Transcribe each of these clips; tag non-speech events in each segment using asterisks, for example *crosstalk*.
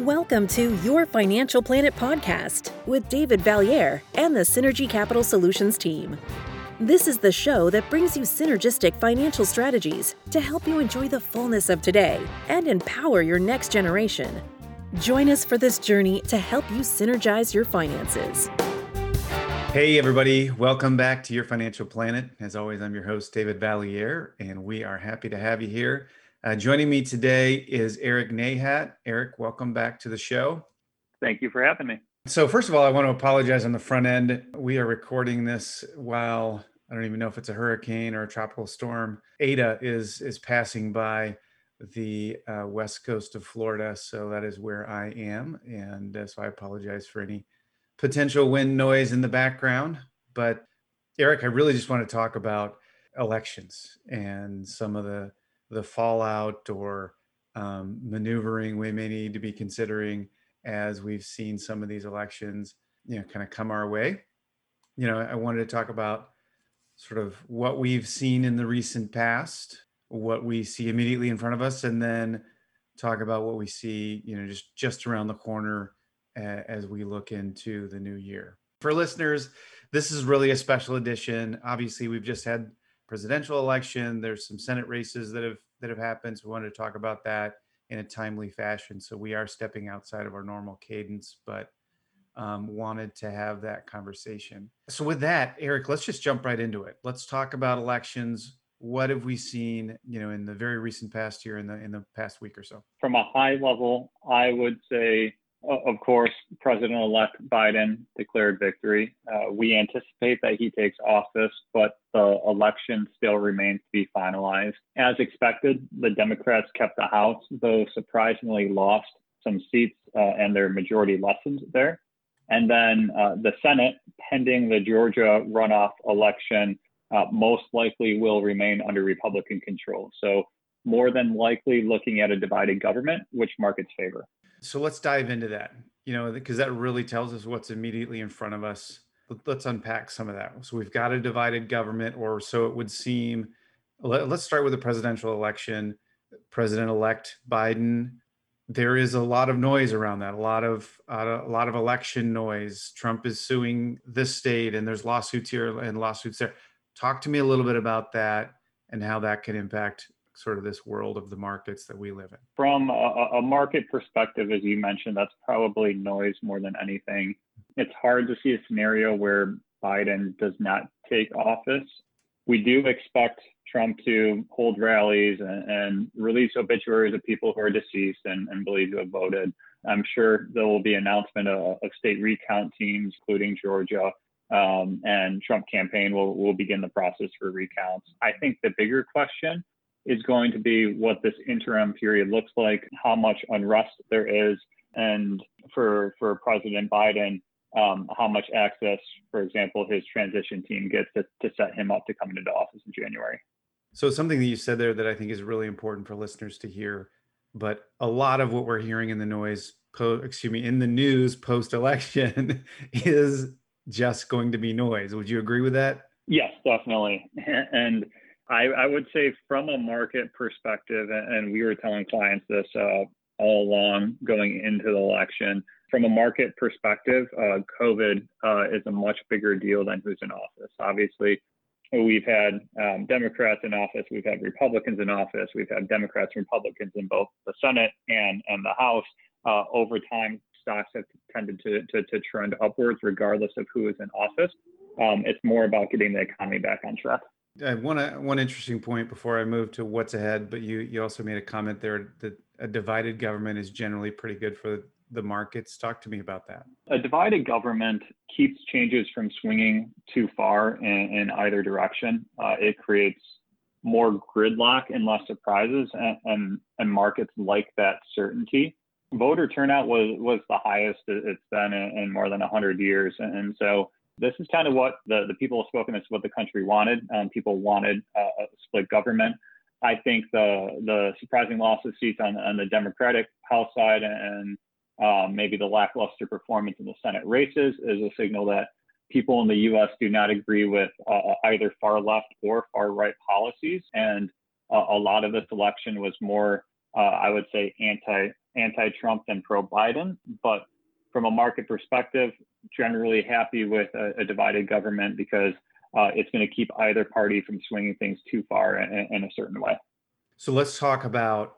Welcome to Your Financial Planet podcast with David Vallieres and the Synergy Capital Solutions team. This is the show that brings you synergistic financial strategies to help you enjoy the fullness of today and empower your next generation. Join us for this journey to help you synergize your finances. Hey, everybody, welcome back to Your Financial Planet. As always, I'm your host, David Vallieres, and we are happy to have you here. Uh, joining me today is Eric Nahat. Eric, welcome back to the show. Thank you for having me. So, first of all, I want to apologize on the front end. We are recording this while I don't even know if it's a hurricane or a tropical storm. Eta is is passing by the uh, west coast of Florida, so that is where I am, and uh, so I apologize for any potential wind noise in the background. But Eric, I really just want to talk about elections and some of the the fallout or um, maneuvering we may need to be considering as we've seen some of these elections, you know, kind of come our way. You know, I wanted to talk about sort of what we've seen in the recent past, what we see immediately in front of us, and then talk about what we see, you know, just just around the corner as we look into the new year. For listeners, this is really a special edition. Obviously, we've just had presidential election. There's some Senate races that have that have happened. So we wanted to talk about that in a timely fashion. So we are stepping outside of our normal cadence, but um, wanted to have that conversation. So with that, Eric, let's just jump right into it. Let's talk about elections. What have we seen, you know, in the very recent past year, in the in the past week or so? From a high level, I would say of course, President elect Biden declared victory. Uh, we anticipate that he takes office, but the election still remains to be finalized. As expected, the Democrats kept the House, though surprisingly lost some seats uh, and their majority lessened there. And then uh, the Senate, pending the Georgia runoff election, uh, most likely will remain under Republican control. So, more than likely looking at a divided government, which markets favor. So let's dive into that, you know, because that really tells us what's immediately in front of us. Let's unpack some of that. So we've got a divided government, or so it would seem. Let's start with the presidential election. President elect Biden, there is a lot of noise around that, a lot of uh, a lot of election noise. Trump is suing this state, and there's lawsuits here and lawsuits there. Talk to me a little bit about that and how that can impact sort of this world of the markets that we live in? From a, a, market perspective, as you mentioned, that's probably noise more than anything. It's hard to see a scenario where Biden does not take office. We do expect Trump to hold rallies and, and release obituaries of people who are deceased and, and believed to have voted. I'm sure there will be announcement of, of state recount teams, including Georgia, um, and Trump campaign will, will begin the process for recounts. I think the bigger question is going to be what this interim period looks like, how much unrest there is, and for for President Biden, um, how much access, for example, his transition team gets to, to set him up to come into office in January. So something that you said there that I think is really important for listeners to hear, but a lot of what we're hearing in the noise, po- excuse me, in the news post election *laughs* is just going to be noise. Would you agree with that? Yes, definitely. And I, I would say from a market perspective, and we were telling clients this uh, all along going into the election. From a market perspective, uh, COVID uh, is a much bigger deal than who's in office. Obviously, we've had um, Democrats in office, we've had Republicans in office, we've had Democrats and Republicans in both the Senate and, and the House. Uh, over time, stocks have tended to, to, to, trend upwards regardless of who is in office. Um, it's more about getting the economy back on track. I one one interesting point before I move to what's ahead, but you you also made a comment there that a divided government is generally pretty good for the markets. Talk to me about that. A divided government keeps changes from swinging too far in, in either direction. Uh, it creates more gridlock and less surprises, and, and, and markets like that certainty. Voter turnout was was the highest it's been in, in more than 100 years, and so this is kind of what the, the people have spoken. This is what the country wanted. Um, people wanted uh, a split government. I think the the surprising loss of seats on, on the Democratic House side and um, maybe the lackluster performance in the Senate races is a signal that people in the U.S. do not agree with uh, either far left or far right policies. And uh, a lot of this election was more, uh, I would say, anti anti-Trump than pro-Biden. But from a market perspective, generally happy with a, a divided government because uh, it's going to keep either party from swinging things too far in, in, a certain way. So let's talk about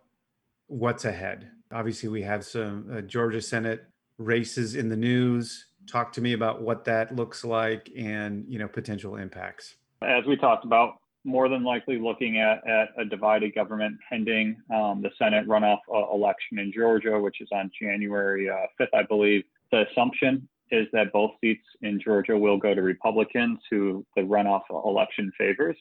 what's ahead. Obviously, we have some uh, Georgia Senate races in the news. Talk to me about what that looks like and you know potential impacts. As we talked about, more than likely looking at, at a divided government pending um, the Senate runoff uh, election in Georgia, which is on January uh, 5th, I believe. The assumption is that both seats in Georgia will go to Republicans who the runoff election favors.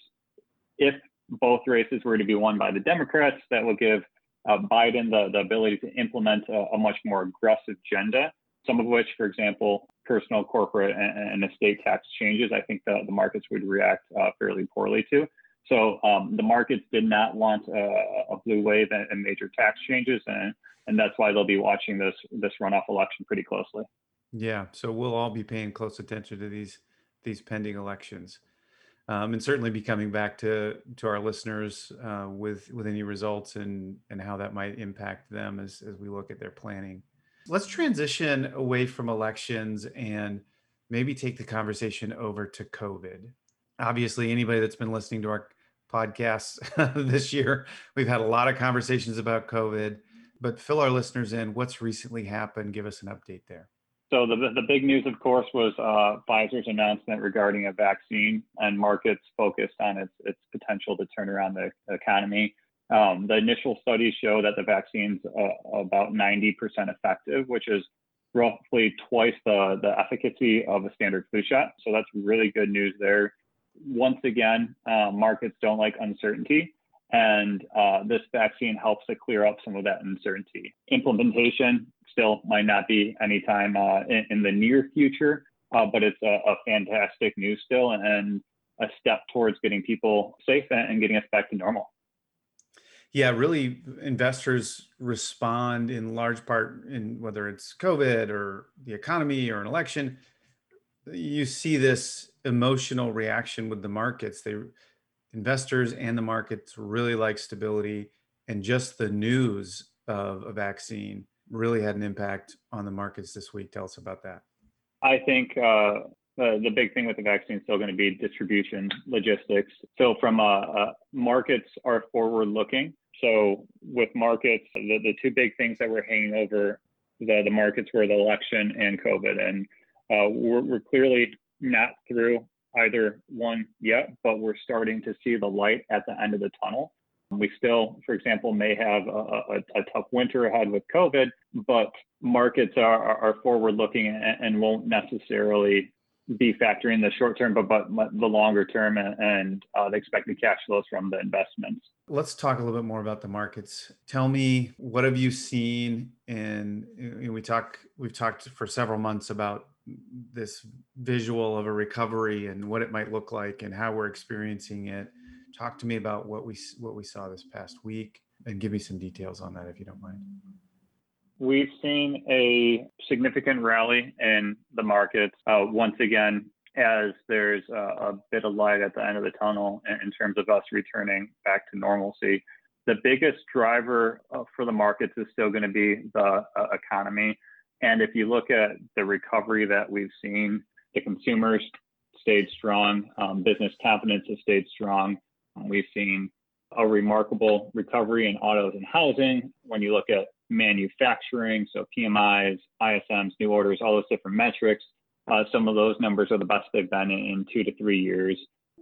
If both races were to be won by the Democrats, that will give uh, Biden the, the ability to implement a, a, much more aggressive agenda, some of which, for example, personal, corporate, and, and estate tax changes, I think the, the markets would react uh, fairly poorly to. So um, the markets did not want a, a blue wave and, and, major tax changes, and, and that's why they'll be watching this this runoff election pretty closely. Yeah, so we'll all be paying close attention to these these pending elections, um, and certainly be coming back to to our listeners uh, with with any results and and how that might impact them as as we look at their planning. Let's transition away from elections and maybe take the conversation over to COVID. Obviously, anybody that's been listening to our podcasts *laughs* this year, we've had a lot of conversations about COVID. But fill our listeners in. What's recently happened? Give us an update there. So the, the big news, of course, was uh, Pfizer's announcement regarding a vaccine and markets focused on its, its potential to turn around the economy. Um, the initial studies show that the vaccine's uh, about 90% effective, which is roughly twice the, the efficacy of a standard flu shot. So that's really good news there. Once again, uh, markets don't like uncertainty. And uh, this vaccine helps to clear up some of that uncertainty. Implementation still might not be anytime uh, in, in, the near future, uh, but it's a, a, fantastic news still and a step towards getting people safe and getting us back to normal. Yeah, really, investors respond in large part in whether it's COVID or the economy or an election. You see this emotional reaction with the markets. They investors and the markets really like stability, and just the news of a vaccine really had an impact on the markets this week. Tell us about that. I think uh, uh, the big thing with the vaccine is still going to be distribution, logistics. So, from uh, uh, markets are forward looking. So, with markets, the, the two big things that were hanging over the, the markets were the election and COVID. And uh, we're, we're clearly not through either one yet, but we're starting to see the light at the end of the tunnel. We still, for example, may have a, a, a tough winter ahead with COVID, but markets are, are forward looking and, and, won't necessarily be factoring the short term, but, but the longer term and, and uh, the expected cash flows from the investments. Let's talk a little bit more about the markets. Tell me, what have you seen? And we talk, we've talked for several months about this visual of a recovery and what it might look like and how we're experiencing it. Talk to me about what we what we saw this past week and give me some details on that if you don't mind. We've seen a significant rally in the markets uh, once again as there's a, a, bit of light at the end of the tunnel in, in terms of us returning back to normalcy. The biggest driver uh, for the markets is still going to be the uh, economy. And if you look at the recovery that we've seen, the consumers stayed strong, um, business confidence has stayed strong. We've seen a remarkable recovery in autos and housing. When you look at manufacturing, so PMIs, ISMs, new orders, all those different metrics, uh, some of those numbers are the best they've been in, in two to three years.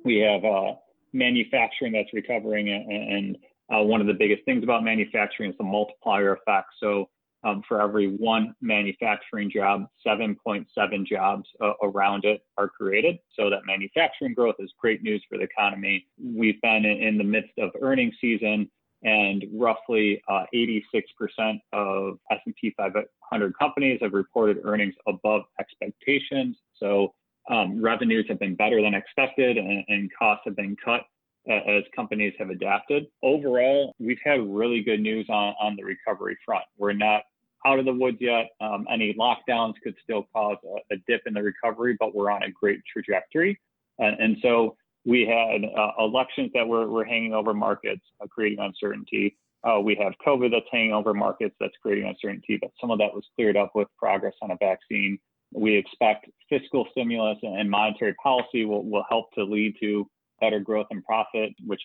We have uh, manufacturing that's recovering, and, and uh, one of the biggest things about manufacturing is the multiplier effect. So um, for every one manufacturing job, 7.7 jobs uh, around it are created. So that manufacturing growth is great news for the economy. We've been in the midst of earnings season, and roughly uh, 86% of S&P 500 companies have reported earnings above expectations. So um, revenues have been better than expected, and, and costs have been cut as companies have adapted. Overall, we've had really good news on, on the recovery front. We're not out of the woods yet. Um, any lockdowns could still cause a, a, dip in the recovery, but we're on a great trajectory. And, and so we had uh, elections that were, were hanging over markets, uh, creating uncertainty. Uh, we have COVID that's hanging over markets that's creating uncertainty, but some of that was cleared up with progress on a vaccine. We expect fiscal stimulus and monetary policy will, will help to lead to better growth and profit, which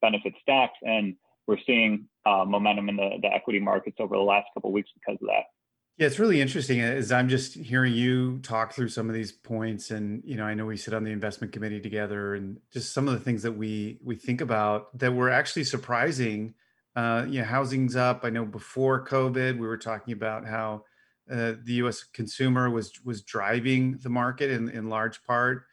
benefits stocks. And we're seeing uh, momentum in the, the equity markets over the last couple weeks because of that. Yeah, it's really interesting as I'm just hearing you talk through some of these points and you know, I know we sit on the investment committee together and just some of the things that we we think about that were actually surprising. Uh, you know, housing's up. I know before COVID, we were talking about how uh, the U.S. consumer was was driving the market in in large part.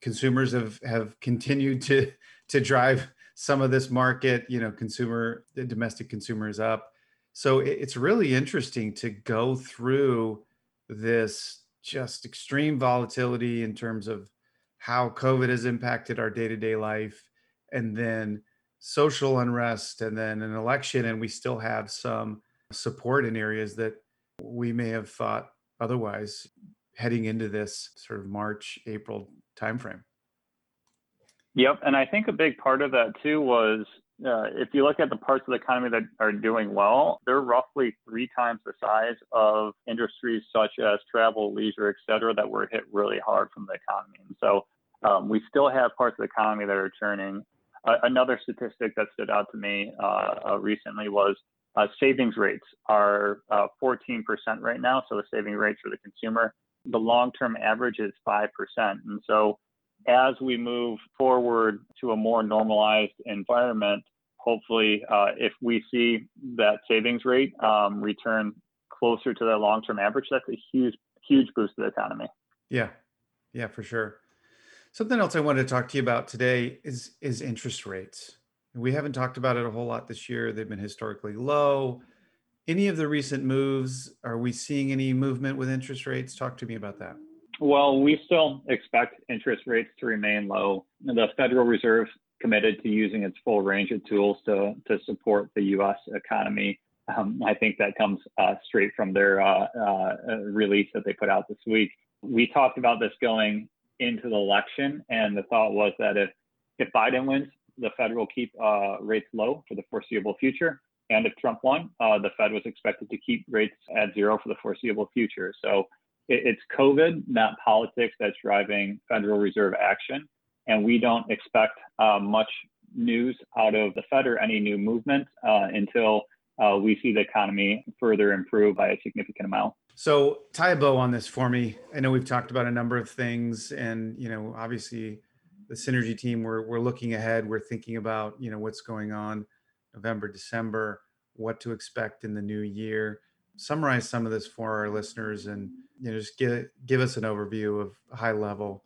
Consumers have have continued to to drive some of this market. You know, consumer domestic consumer is up so it's really interesting to go through this just extreme volatility in terms of how COVID has impacted our day to day life, and then social unrest, and then an election. And we still have some support in areas that we may have thought otherwise heading into this sort of March, April timeframe. Yep. And I think a big part of that too was uh, if you look at the parts of the economy that are doing well, they're roughly three times the size of industries such as travel, leisure, et cetera, that were hit really hard from the economy. And so um, we still have parts of the economy that are churning. Uh, another statistic that stood out to me uh, uh recently was uh, savings rates are 14% right now. So the saving rate for the consumer, the long-term average is 5%. And so as we move forward to a more normalized environment, hopefully, uh, if we see that savings rate um, return closer to the long-term average, that's a huge, huge boost to the economy. Yeah, yeah, for sure. Something else I wanted to talk to you about today is is interest rates. We haven't talked about it a whole lot this year. They've been historically low. Any of the recent moves, are we seeing any movement with interest rates? Talk to me about that. Well, we still expect interest rates to remain low. The Federal Reserve committed to using its full range of tools to, to support the U.S. economy. Um, I think that comes uh, straight from their uh, uh, release that they put out this week. We talked about this going into the election, and the thought was that if if Biden wins, the Fed will keep uh, rates low for the foreseeable future. And if Trump won, uh, the Fed was expected to keep rates at zero for the foreseeable future. So it's COVID, not politics, that's driving Federal Reserve action. And we don't expect uh, much news out of the Fed or any new movement uh, until uh, we see the economy further improve by a significant amount. So tie a bow on this for me. I know we've talked about a number of things, and you know, obviously, the synergy team we're we're looking ahead. We're thinking about you know what's going on November, December, what to expect in the new year. Summarize some of this for our listeners and you know just give give us an overview of high level.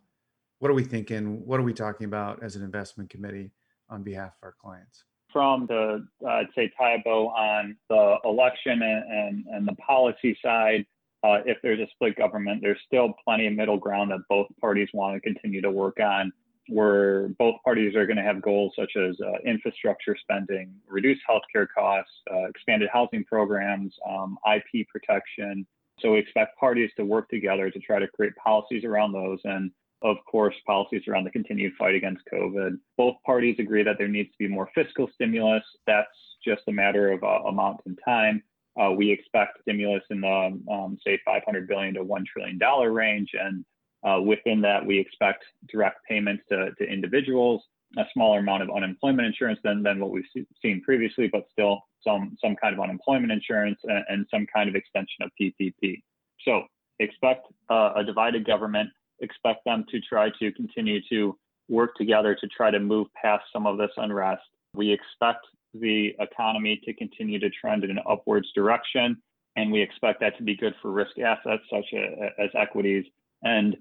What are we thinking? What are we talking about as an investment committee on behalf of our clients? From the uh, i'd say bow on the election and, and, and the policy side uh, if there's a split government there's still plenty of middle ground that both parties want to continue to work on where both parties are going to have goals such as uh, infrastructure spending, reduced healthcare costs, uh, expanded housing programs, um, IP protection, so we expect parties to work together to try to create policies around those and of course, policies around the continued fight against COVID. Both parties agree that there needs to be more fiscal stimulus. That's just a matter of uh, amount and time. Uh, we expect stimulus in the, um, say, 500 billion to 1 trillion dollar range, and uh, within that, we expect direct payments to, to individuals, a smaller amount of unemployment insurance than, than what we've seen previously, but still some some kind of unemployment insurance and, and some kind of extension of PPP. So expect uh, a divided government. Expect them to try to continue to work together to try to move past some of this unrest. We expect the economy to continue to trend in an upwards direction, and we expect that to be good for risk assets such as, equities. And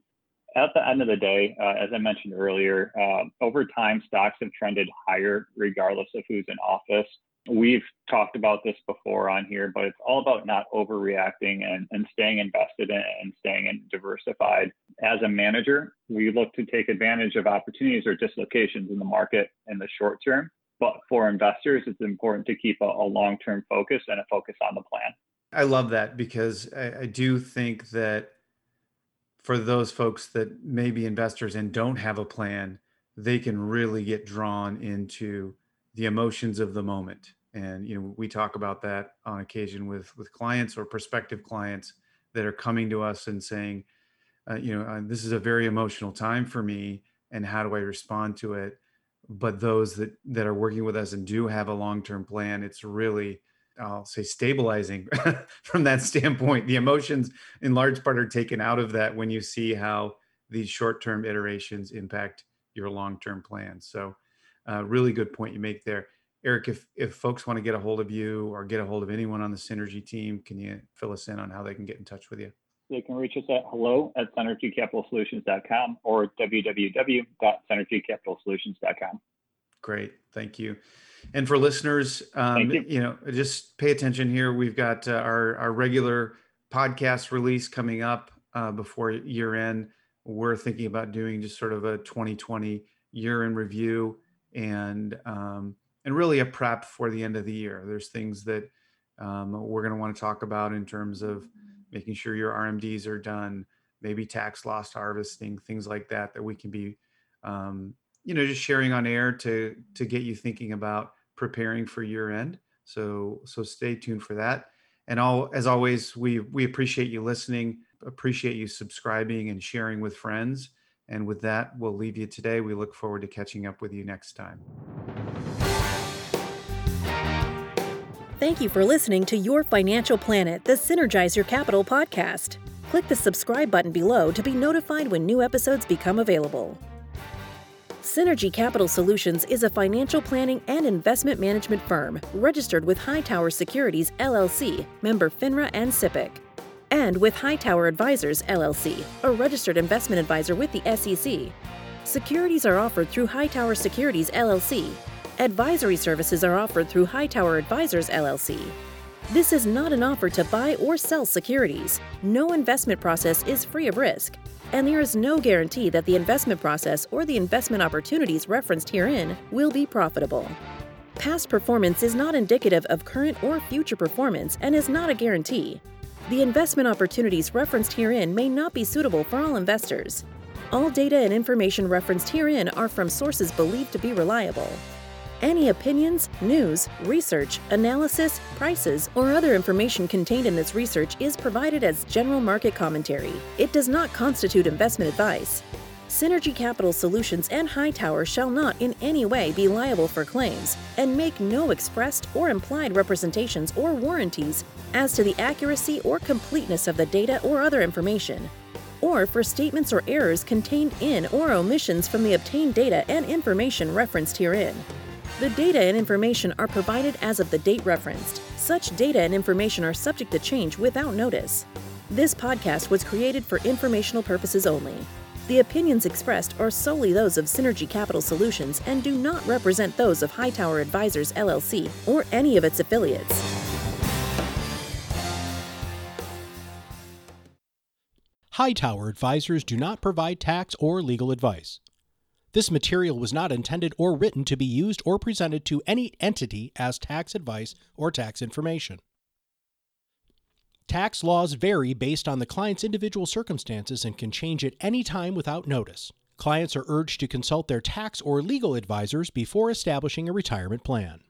at the end of the day, uh, as I mentioned earlier, uh, over time, stocks have trended higher regardless of who's in office. We've talked about this before on here, but it's all about not overreacting and, and staying invested in, and staying in diversified. As a manager, we look to take advantage of opportunities or dislocations in the market in the short term. But for investors, it's important to keep a, a long term focus and a focus on the plan. I love that because I, I do think that for those folks that may be investors and don't have a plan, they can really get drawn into the emotions of the moment And you know, we talk about that on occasion with with clients or prospective clients that are coming to us and saying, uh, you know, uh, this is a very emotional time for me, and how do I respond to it? But those that that are working with us and do have a long term plan, it's really I'll say stabilizing *laughs* from that standpoint. The emotions, in large part, are taken out of that when you see how these short-term iterations impact your long-term plans. So, uh, really good point you make there, Eric. If if folks want to get a hold of you or get a hold of anyone on the Synergy team, can you fill us in on how they can get in touch with you? They can reach us at hello at synergycapitalsolutions.com or www.synergycapitalsolutions.com. Great, thank you. And for listeners, um, you. you. know, just pay attention here. We've got uh, our our regular podcast release coming up uh, before year end. We're thinking about doing just sort of a 2020 year in review and um, and really a prep for the end of the year. There's things that um, we're going to want to talk about in terms of making sure your RMDs are done, maybe tax loss harvesting, things like that, that we can be um, you know just sharing on air to to get you thinking about preparing for year end. So so stay tuned for that. And all as always we we appreciate you listening appreciate you subscribing and sharing with friends. And with that we'll leave you today. We look forward to catching up with you next time. Thank you for listening to your financial planet the synergize your capital podcast. Click the subscribe button below to be notified when new episodes become available Synergy Capital Solutions is a financial planning and investment management firm registered with Hightower Securities LLC, member FINRA and SIPC, and with Hightower Advisors LLC, a registered investment advisor with the SEC. Securities are offered through Hightower Securities LLC. Advisory services are offered through Hightower Advisors LLC. This is not an offer to buy or sell securities. No investment process is free of risk and there is no guarantee that the investment process or the investment opportunities referenced herein will be profitable. Past performance is not indicative of current or future performance and is not a guarantee. The investment opportunities referenced herein may not be suitable for all investors. All data and information referenced herein are from sources believed to be reliable. Any opinions, news, research, analysis, prices, or other information contained in this research is provided as general market commentary. It does not constitute investment advice. Synergy Capital Solutions and Hightower shall not in any way be liable for claims and make no expressed or implied representations or warranties as to the accuracy or completeness of the data or other information, or for statements or errors contained in or omissions from the obtained data and information referenced herein. The data and information are provided as of the date referenced. Such data and information are subject to change without notice. This podcast was created for informational purposes only. The opinions expressed are solely those of Synergy Capital Solutions and do not represent those of Hightower Advisors LLC or any of its affiliates. Hightower Advisors do not provide tax or legal advice. This material was not intended or written to be used or presented to any entity as tax advice or tax information. Tax laws vary based on the client's individual circumstances and can change at any time without notice. Clients are urged to consult their tax or legal advisors before establishing a retirement plan.